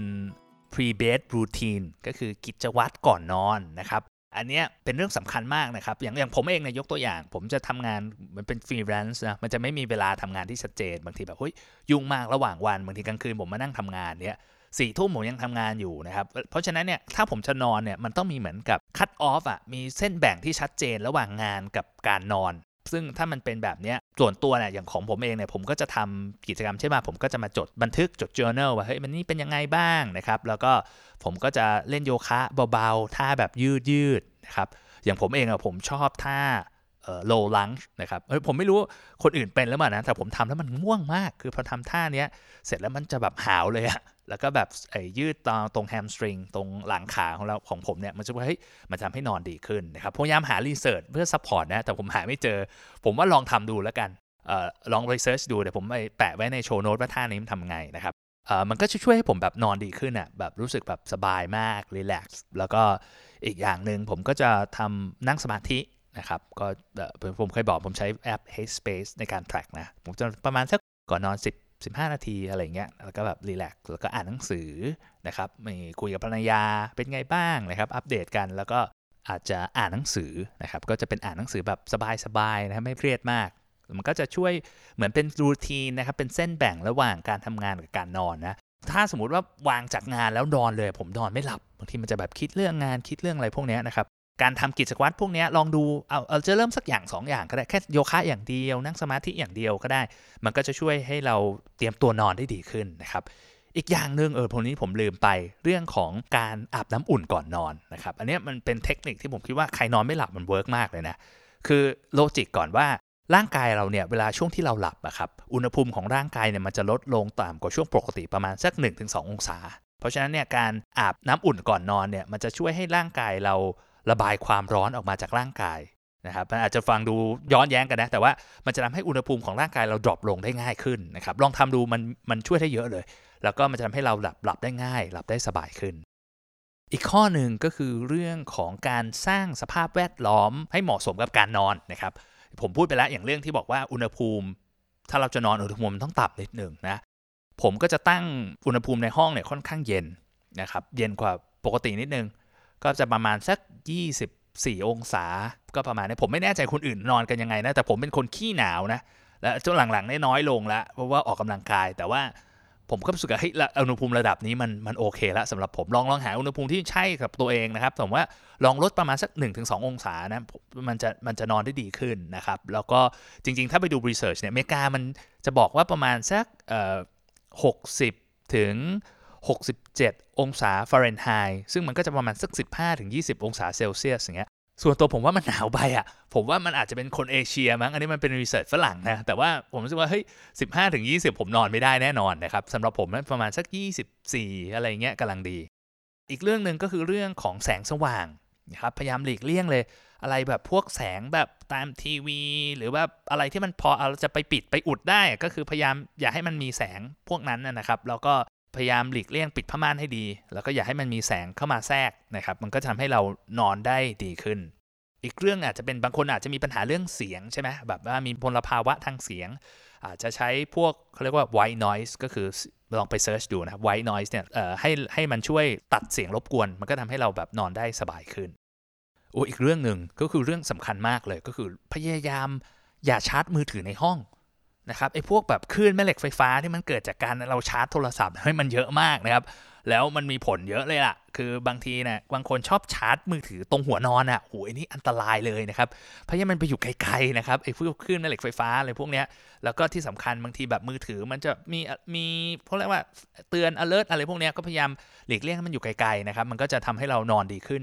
[SPEAKER 1] pre bed routine ก็คือกิจวัตรก่อนนอนนะครับ อันนี้เป็นเรื่องสำคัญมากนะครับ อย่างอย่างผมเองเนี่ยยกตัวอย่าง ผมจะทำงานมันเป็นฟรีแลนซ์นะมันจะไม่มีเวลาทำงานที่ชัดเจน บางทีแบบเฮ้ยยุ่งมากระหว่างวันบางทีกลางคืนผมมานั่งทำงานเนี่ยสี่ทุ่มผมยังทำงานอยู่นะครับ เพราะฉะนั้นเนี่ยถ้าผมจะนอนเนี่ยมันต้องมีเหมือนกับ cut off อะมีเส้นแบ่งที่ชัดเจนระหว่างงานกับการนอน ซึ่งถ้ามันเป็นแบบนี้ส่วนตัวเนี่ยอย่างของผมเองเนี่ยผมก็จะทำกิจกรรมใช่ไหมผมก็จะมาจดบันทึกจด journal ว่าเฮ้ยมันนี่เป็นยังไงบ้างนะครับ แล้วก็ผมก็จะเล่นโยคะเบาๆท่าแบบยืดยืดนะครับอย่างผมเองอะผมชอบท่า เอ่อ low lunge นะครับเฮ้ยผมไม่รู้คนอื่นเป็นหรือเปล่านะ แต่ผมทำแล้วมันง่วงมาก คือพอทำท่าเนี้ย เสร็จแล้วมันจะแบบหาวเลยอะแล้วก็แบบไอ้ยืดตรงตรงแฮมสตริงตรงหลังขาของเราของผมเนี่ย มันจะว่าเฮ้ยมันทำให้นอนดีขึ้นนะครับ พยายามหา research เพื่อ support นะ แต่ผมหาไม่เจอ ผมว่าลองทำดูแล้วกันเอ่อลอง research ดู เดี๋ยวผมไปแปะไว้ใน show note ว่าท่านี้มันทำไงนะครับเอ่อมันก็จะช่วยให้ผมแบบนอนดีขึ้นอะแบบรู้สึกแบบสบายมาก relax แล้วก็อีกอย่างหนึ่งผมก็จะทำนั่งสมาธิ นะครับก็ผมเคยบอกผมใช้แอป Headspace ในการ track นะ ผมจะประมาณสักก่อนนอน 10 15 นาทีอะไรเงี้ยแล้วก็แบบ relax แล้วก็อ่านหนังสือนะครับมีคุยกับภรรยาเป็นไงบ้างนะครับ อัปเดตกันแล้วก็อาจจะอ่านหนังสือนะครับก็จะเป็นอ่านหนังสือแบบสบายๆนะครับไม่เครียดมาก มันก็จะช่วยเหมือนเป็นรูทีนนะครับเป็นเส้นแบ่งระหว่างการทำงานกับการนอนนะถ้าสมมติว่าวางจากงานแล้วนอนเลย ผมนอนไม่หลับบางทีมันจะแบบคิดเรื่องงานคิดเรื่องอะไรพวกนี้นะครับ การทำกิจวัตรพวกนี้ลองดูเอาเอาจะเริ่มสักอย่าง2ออย่างก็ได้แค่โยคะอย่างเดียว นั่งสมาธิอย่างเดียวก็ได้ มันก็จะช่วยให้เราเตรียมตัวนอนได้ดีขึ้นนะครับอีกอย่างหนึ่งเออพวกนี้ผมลืมไปเรื่องของการอาบน้ำอุ่นก่อนนอนนะครับอันนี้มันเป็นเทคนิคที่ผมคิดว่าใครนอนไม่หลับมัน work มากเลยนะคือ logic ก่อนว่าร่างกายเราเนี่ยเวลาช่วงที่เราหลับอะครับอุณหภูมิของร่างกายเนี่ยมันจะลดลงต่ำกว่าช่วงปกติประมาณสัก 1-2 องศา เพราะฉะนั้นเนี่ยการอาบน้ำอุ่นก่อนนอนเนี่ยมันจะช่วยให้ร่างกายเรา ระบายความร้อนออกมาจากร่างกายนะครับมันอาจจะฟังดูย้อนแย้งกันนะ แต่ว่ามันจะทำให้อุณหภูมิของร่างกายเราดรอปลงได้ง่ายขึ้นนะครับลองทำดูมันมันช่วยได้เยอะเลย แล้วก็มันจะทำให้เราหลับหลับได้ง่าย หลับได้สบายขึ้น อีกข้อหนึ่งก็คือเรื่องของการสร้างสภาพแวดล้อมให้เหมาะสมกับการนอนนะครับผมพูดไปแล้วอย่างเรื่องที่บอกว่าอุณหภูมิ ถ้าเราจะนอนอุณหภูมิมันต้องต่ำนิดหนึ่งนะผมก็จะตั้งอุณหภูมิในห้องเนี่ยค่อนข้างเย็นนะครับเย็นกว่าปกตินิดนึง ก็จะประมาณสัก 24 องศา ก็ประมาณนี้ผมไม่แน่ใจคนอื่นนอนกันยังไงนะ แต่ผมเป็นคนขี้หนาวนะ แล้วช่วงหลังๆได้น้อยลงแล้วเพราะว่าออกกำลังกาย แต่ว่าผมก็รู้สึกว่าเฮ้ยอุณหภูมิระดับนี้มันมันโอเคแล้วสำหรับผมลองลองหาอุณหภูมิที่ใช่กับตัวเองนะครับผมว่าลองลดประมาณสัก 1-2 องศานะมันจะมันจะนอนได้ดีขึ้นนะครับ แล้วก็จริง ๆ ถ้าไปดูรีเสิร์ชเนี่ยอเมริกามันจะบอกว่าประมาณสักเอ่อ60 ถึง 67 องศาฟาเรนไฮต์ซึ่งมันก็จะประมาณสัก 15-20 องศาเซลเซียสอย่างเงี้ยส่วนตัวผมว่ามันหนาวไปอะ ผมว่ามันอาจจะเป็นคนเอเชียมั้ง อันนี้มันเป็นรีเสิร์ชฝรั่งนะ แต่ว่าผมรู้สึกว่าเฮ้ยสิบห้าถึงยี่สิบผมนอนไม่ได้แน่นอนนะครับสำหรับผมนั้นประมาณสักยี่สิบสี่อะไรเงี้ยกำลังดี อีกเรื่องหนึ่งก็คือเรื่องของแสงสว่างนะครับพยายามหลีกเลี่ยงเลย อะไรแบบพวกแสงแบบตามทีวี หรือว่าอะไรที่มันพอเราจะไปปิดไปอุดได้ก็คือพยายามอย่าให้มันมีแสงพวกนั้นนะครับแล้วก็ พยายามหลีกเลี่ยงปิดผ้าม่านให้ดี แล้วก็อย่าให้มันมีแสงเข้ามาแทรกนะครับ มันก็ทำให้เรานอนได้ดีขึ้น อีกเรื่องอาจจะเป็นบางคนอาจจะมีปัญหาเรื่องเสียงใช่ไหมแบบว่ามีพลภาวะทางเสียง อาจจะใช้พวกเขาเรียกว่า white noise ก็คือลองไปเซิร์ชดูนะครับ white noise เนี่ยให้ให้มันช่วยตัดเสียงรบกวน มันก็ทำให้เราแบบนอนได้สบายขึ้นโอ้อีกเรื่องหนึ่งก็คือเรื่องสำคัญมากเลยก็คือพยายามอย่าชาร์จมือถือในห้อง นะครับไอ้พวกแบบคลื่นแม่เหล็กไฟฟ้าที่มันเกิดจากการเราชาร์จโทรศัพท์ให้มันเยอะมากนะครับแล้วมันมีผลเยอะเลยล่ะ คือบางทีนะบางคนชอบชาร์จมือถือตรงหัวนอนอะโหอันนี้อันตรายเลยนะครับ เพราะว่ามันไปอยู่ไกลๆนะครับไอ้พวกคลื่นแม่เหล็กไฟฟ้าอะไรพวกเนี้ย แล้วก็ที่สำคัญบางทีแบบมือถือมันจะมีมีพวกเรียกว่าเตือน alert อะไรพวกเนี้ยก็พยายามหลีกเลี่ยงให้มันอยู่ไกลๆนะครับ มันก็จะทำให้เรานอนดีขึ้น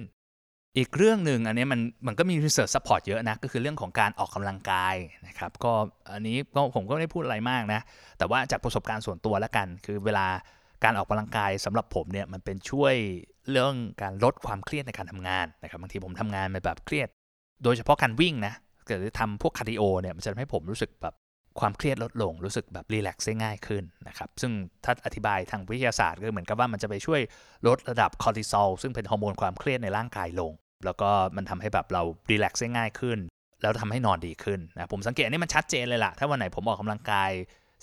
[SPEAKER 1] อีกเรื่องหนึ่งอันนี้มันมันก็มี research support เยอะนะ ก็คือเรื่องของการออกกำลังกายนะครับก็อันนี้ก็ผมก็ไม่ได้พูดอะไรมากนะ แต่ว่าจากประสบการณ์ส่วนตัวแล้วกัน คือเวลาการออกกำลังกายสำหรับผมเนี่ยมันเป็นช่วยเรื่องการลดความเครียดในการทำงานนะครับบางทีผมทำงานไปแบบเครียด โดยเฉพาะการวิ่งนะเกิดทำพวก cardio เนี่ยมันจะทำให้ผมรู้สึกแบบ ความเครียดลดลง รู้สึกแบบ relax ได้ง่ายขึ้นนะครับซึ่งถ้าอธิบายทางวิทยาศาสตร์ก็เหมือนกับว่ามันจะไปช่วยลดระดับคอร์ติซอลซึ่งเป็นฮอร์โมนความเครียดในร่างกายลง แล้วก็มันทำให้แบบเรารีแลกซ์ได้ง่ายขึ้น แล้วทำให้นอนดีขึ้นนะผมสังเกตอันี่มันชัดเจนเลยล่ะ ถ้าวันไหนผมออกกำลังกาย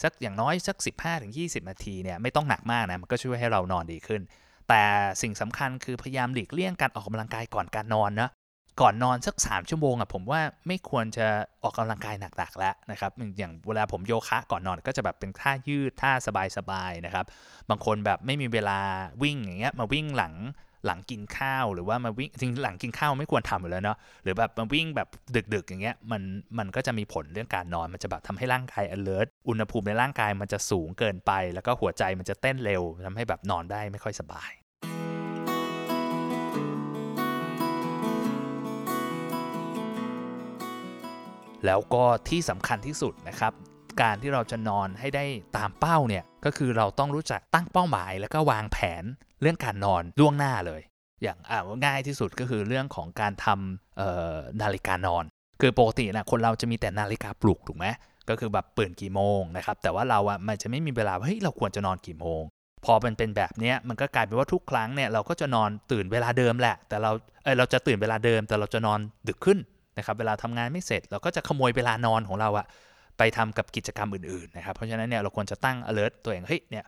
[SPEAKER 1] สักอย่างน้อยสัก 15-20 นาทีเนี่ยไม่ต้องหนักมากนะมันก็ช่วยให้เรานอนดีขึ้น แต่สิ่งสำคัญคือพยายามหลีกเลี่ยงการออกกำลังกายก่อนการนอนนะ ก่อนนอนสัก 3 ชั่วโมงอะผมว่าไม่ควรจะออกกำลังกายหนักๆแล้วนะครับ อย่างเวลาผมโยคะก่อนนอนก็จะแบบเป็นท่ายืดท่าสบายๆนะครับ บางคนแบบไม่มีเวลาวิ่งอย่างเงี้ยมาวิ่งหลังหลังกินข้าวหรือว่ามาวิ่งจริงหลังกินข้าวไม่ควรทำอยู่แล้วเนาะหรือแบบมาวิ่งแบบดึกๆอย่างเงี้ยมันมันก็จะมีผลเรื่องการนอน มันจะแบบทำให้ร่างกาย alert อุณหภูมิในร่างกายมันจะสูงเกินไป แล้วก็หัวใจมันจะเต้นเร็วทำให้แบบนอนได้ไม่ค่อยสบาย แล้วก็ที่สำคัญที่สุดนะครับ การที่เราจะนอนให้ได้ตามเป้าเนี่ยก็คือเราต้องรู้จักตั้งเป้าหมาย แล้วก็วางแผนเรื่องการนอนล่วงหน้าเลย อย่างง่ายที่สุดก็คือเรื่องของการทำนาฬิกานอน คือปกตินะคนเราจะมีแต่นาฬิกาปลุกถูกไหมก็คือแบบเปิดกี่โมงนะครับแต่ว่าเราอะมันจะไม่มีเวลาเฮ้ยเราควรจะนอนกี่โมง พอมันเป็นแบบนี้มันก็กลายเป็นว่าทุกครั้งเนี่ยเราก็จะนอนตื่นเวลาเดิมแหละ แต่เราเออเราจะตื่นเวลาเดิม แต่เราจะนอนดึกขึ้น นะครับเวลาทำงานไม่เสร็จเราก็จะขโมยเวลานอนของเราอะไปทำกับกิจกรรมอื่นๆนะครับเพราะฉะนั้นเนี่ยเราควรจะตั้ง alert ตัวเองเฮ้ยเนี่ย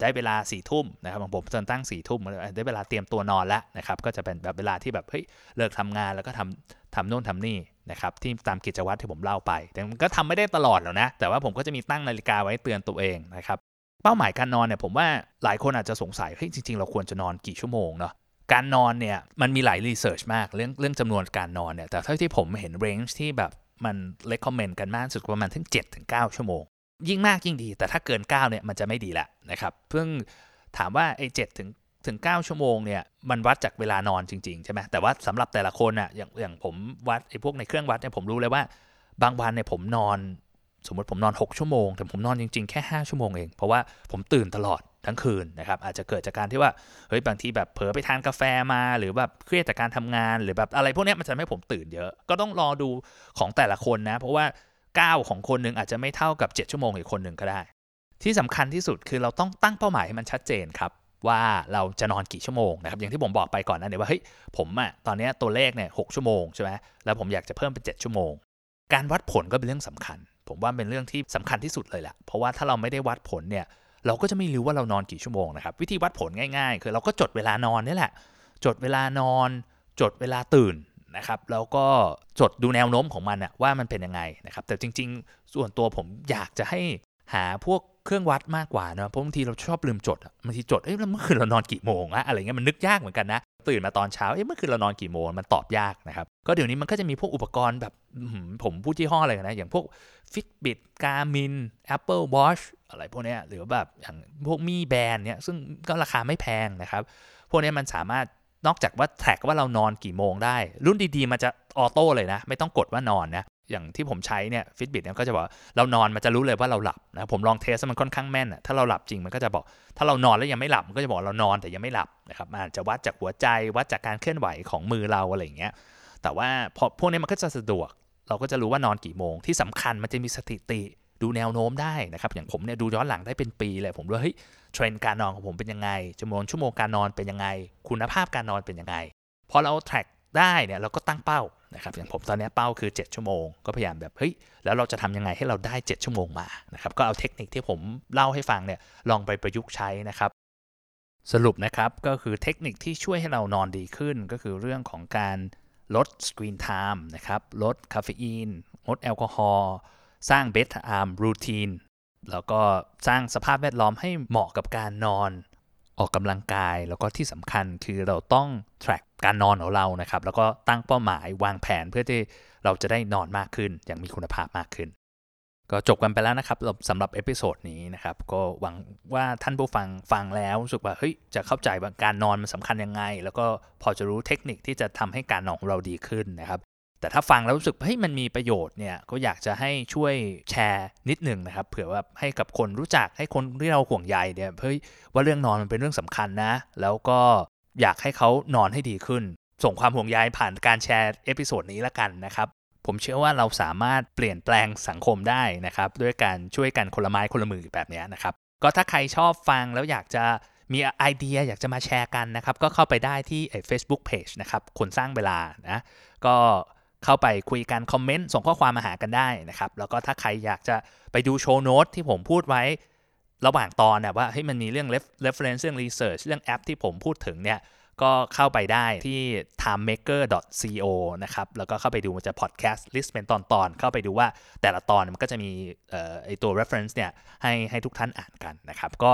[SPEAKER 1] ได้เวลาสี่ทุ่มนะครับของผมจนตั้งสี่ทุ่มได้เวลาเตรียมตัวนอนแล้วนะครับก็จะเป็นแบบเวลาที่แบบเฮ้ยเลิกทำงานแล้วก็ทำทำโน่นทำนี่นะครับที่ตามกิจวัตรที่ผมเล่าไป แต่มันก็ทำไม่ได้ตลอดหรอกนะแต่ว่าผมก็จะมีตั้งนาฬิกาไว้เตือนตัวเองนะครับเป้าหมายการนอนเนี่ยผมว่าหลายคนอาจจะสงสัยเฮ้ยจริงๆ เราควรจะนอนกี่ชั่วโมงเนาะ การนอนเนี่ยมันมีหลายรีเสิร์ชมากเรื่องเรื่องจำนวนการนอนเนี่ยแต่เท่าที่ผมเห็นเรนจ์ที่แบบมันเลคคอมเมนต์กันมากสุดประมาณถึง7-9ชั่วโมง ยิ่งมากยิ่งดี แต่ถ้าเกิน9เนี่ยมันจะไม่ดีแหละนะครับเพิ่งถามว่าไอ้เจ็ดถึงถึง 9 ชั่วโมงเนี่ยมันวัดจากเวลานอนจริงๆ ใช่ไหมแต่ว่าสำหรับแต่ละคนอะอย่างอย่างผมวัดไอ้พวกในเครื่องวัดเนี่ยผมรู้เลยว่า บางวันเนี่ยผมนอน สมมติผมนอน 6 ชั่วโมง แต่ผมนอนจริงๆ แค่ 5 ชั่วโมงเอง เพราะว่าผมตื่นตลอด ทั้งคืนนะครับอาจจะเกิดจากการที่ว่าเฮ้ยบางทีแบบเผลอไปทานกาแฟมา หรือแบบเครียดจากการทำงาน หรือแบบอะไรพวกนี้มันจะทำให้ผมตื่นเยอะ ก็ต้องรอดูของแต่ละคนนะ เพราะว่า 9 ของคนหนึ่งอาจจะไม่เท่ากับ 7 ชั่วโมงอีกคนหนึ่งก็ได้ ที่สำคัญที่สุดคือเราต้องตั้งเป้าหมายให้มันชัดเจนครับว่าเราจะนอนกี่ชั่วโมงนะครับอย่างที่ผมบอกไปก่อนนั้นเนี่ยว่าเฮ้ยผมอะตอนนี้ตัวเลขเนี่ยหชั่วโมงใช่ไหมแล้วผมอยากจะเพิ่มเป็น 7 ชั่วโมง การวัดผลก็เป็นเรื่องสำคัญ ผมว่าเป็นเรื่องที่สำคัญที่สุดเลยแหละเพราะว่าถ้าเราไม่ได้วัดผลเนี่ย เราก็จะไม่รู้ว่าเรานอนกี่ชั่วโมงนะครับ วิธีวัดผลง่าย ๆ คือเราก็จดเวลานอนนี่แหละ จดเวลานอน จดเวลาตื่นนะครับ แล้วก็จดดูแนวโน้มของมันอะว่ามันเป็นยังไงนะครับ แต่จริง ๆ ส่วนตัวผมอยากจะให้หาพวกเครื่องวัดมากกว่านะเพราะบางทีเราชอบลืมจดบางทีจดเอ้ยเมื่อคืนเรานอนกี่โมงอะอะไรเงี้ยมันนึกยากเหมือนกันนะ ตื่นมาตอนเช้า เอ้ยเมื่อคืนเรานอนกี่โมง มันตอบยากนะครับ ก็เดี๋ยวนี้มันก็จะมีพวกอุปกรณ์แบบผมพูดที่ห้ออะไรนะ อย่างพวก Fitbit Garmin Apple Watch อะไรพวกนี้หรือแบบอย่างพวกมีแบรนด์เนี่ยซึ่งก็ราคาไม่แพงนะครับ พวกนี้มันสามารถนอกจากว่าแท็กว่าเรานอนกี่โมงได้ รุ่นดีๆ มันจะออโต้เลยนะ ไม่ต้องกดว่านอนนะ อย่างที่ผมใช้เนี่ยฟิตบิทเนี่ยก็จะบอกเรานอนมันจะรู้เลยว่าเราหลับนะผมลองเทสมันค่อนข้างแม่นอะถ้าเราหลับจริงมันก็จะบอก ถ้าเรานอนแล้วยังไม่หลับมันก็จะบอกเรานอนแต่ยังไม่หลับนะครับมันจะวัดจากหัวใจวัดจากการเคลื่อนไหวของมือเราอะไรอย่างเงี้ยแต่ว่าพอพวกนี้มันก็จะสะดวก เราก็จะรู้ว่านอนกี่โมง ที่สำคัญมันจะมีสถิติดูแนวโน้มได้นะครับอย่างผมเนี่ยดูย้อนหลังได้เป็นปีเลยผมว่าเฮ้ยเทรนด์การนอนของผมเป็นยังไงจำนวนชั่วโมงการนอนเป็นยังไง คุณภาพการนอนเป็นยังไงพอเราแทร็ก ได้เนี่ยเราก็ตั้งเป้านะครับอย่างผมตอนนี้เป้าคือ 7 ชั่วโมง ก็พยายามแบบเฮ้ยแล้วเราจะทำยังไงให้เราได้ 7 ชั่วโมงมานะครับก็เอาเทคนิคที่ผมเล่าให้ฟังเนี่ยลองไปประยุกต์ใช้นะครับ สรุปนะครับก็คือเทคนิคที่ช่วยให้เรานอนดีขึ้น ก็คือเรื่องของการลด screen time นะครับลดคาเฟอีนงดแอลกอฮอล์สร้าง bedtime routine แล้วก็สร้างสภาพแวดล้อมให้เหมาะกับการนอน ออกกำลังกายแล้วก็ที่สำคัญคือเราต้อง track การนอนของเรานะครับ แล้วก็ตั้งเป้าหมายวางแผนเพื่อที่เราจะได้นอนมากขึ้น อย่างมีคุณภาพมากขึ้น ก็จบกันไปแล้วนะครับสำหรับ episode นี้นะครับ ก็หวังว่าท่านผู้ฟังฟังแล้วรู้สึกว่าเฮ้ยจะเข้าใจว่าการนอนมันสำคัญยังไง แล้วก็พอจะรู้เทคนิคที่จะทำให้การนอนของเราดีขึ้นนะครับ แต่ถ้าฟังแล้วรู้สึกเฮ้ยมันมีประโยชน์เนี่ยก็อยากจะให้ช่วยแชร์นิดหนึ่งนะครับเผื่อว่าให้กับคนรู้จักให้คนที่เราห่วงใยเนี่ยเฮ้ยว่าเรื่องนอนมันเป็นเรื่องสำคัญนะ แล้วก็อยากให้เขานอนให้ดีขึ้น ส่งความห่วงใยผ่านการแชร์ episode นี้ละกันนะครับผมเชื่อว่าเราสามารถเปลี่ยนแปลงสังคมได้นะครับ ด้วยการช่วยกันคนละไม้คนละมือแบบนี้นะครับ ก็ถ้าใครชอบฟังแล้วอยากจะมีไอเดียอยากจะมาแชร์กันนะครับ ก็เข้าไปได้ที่ Facebook Page นะครับ คนสร้างเวลานะ ก็ เข้าไปคุยกันคอมเมนต์ส่งข้อความมาหากันได้นะครับ แล้วก็ถ้าใครอยากจะไปดู show note ที่ผมพูดไว้ระหว่างตอนนะว่าเฮ้ยมันมีเรื่อง reference เรื่อง research เรื่องแอปที่ผมพูดถึงเนี่ยก็เข้าไปได้ที่ timemaker.co นะครับ แล้วก็เข้าไปดูมันจะ podcast list เป็นตอนๆ เข้าไปดูว่าแต่ละตอนมันก็จะมีไอตัว reference เนี่ยให้ให้ทุกท่านอ่านกันนะครับ ก็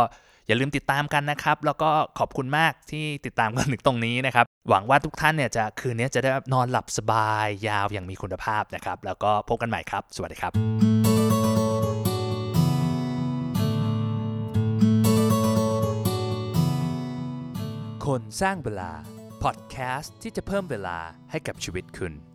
[SPEAKER 1] อย่าลืมติดตามกันนะครับ แล้วก็ขอบคุณมากที่ติดตามกันถึงตรงนี้นะครับ หวังว่าทุกท่านเนี่ยจะคืนนี้จะได้นอนหลับสบายยาวอย่างมีคุณภาพนะครับ แล้วก็พบกันใหม่ครับ สวัสดีครับคนสร้างเวลา พอดแคสต์ที่จะเพิ่มเวลาให้กับชีวิตคุณ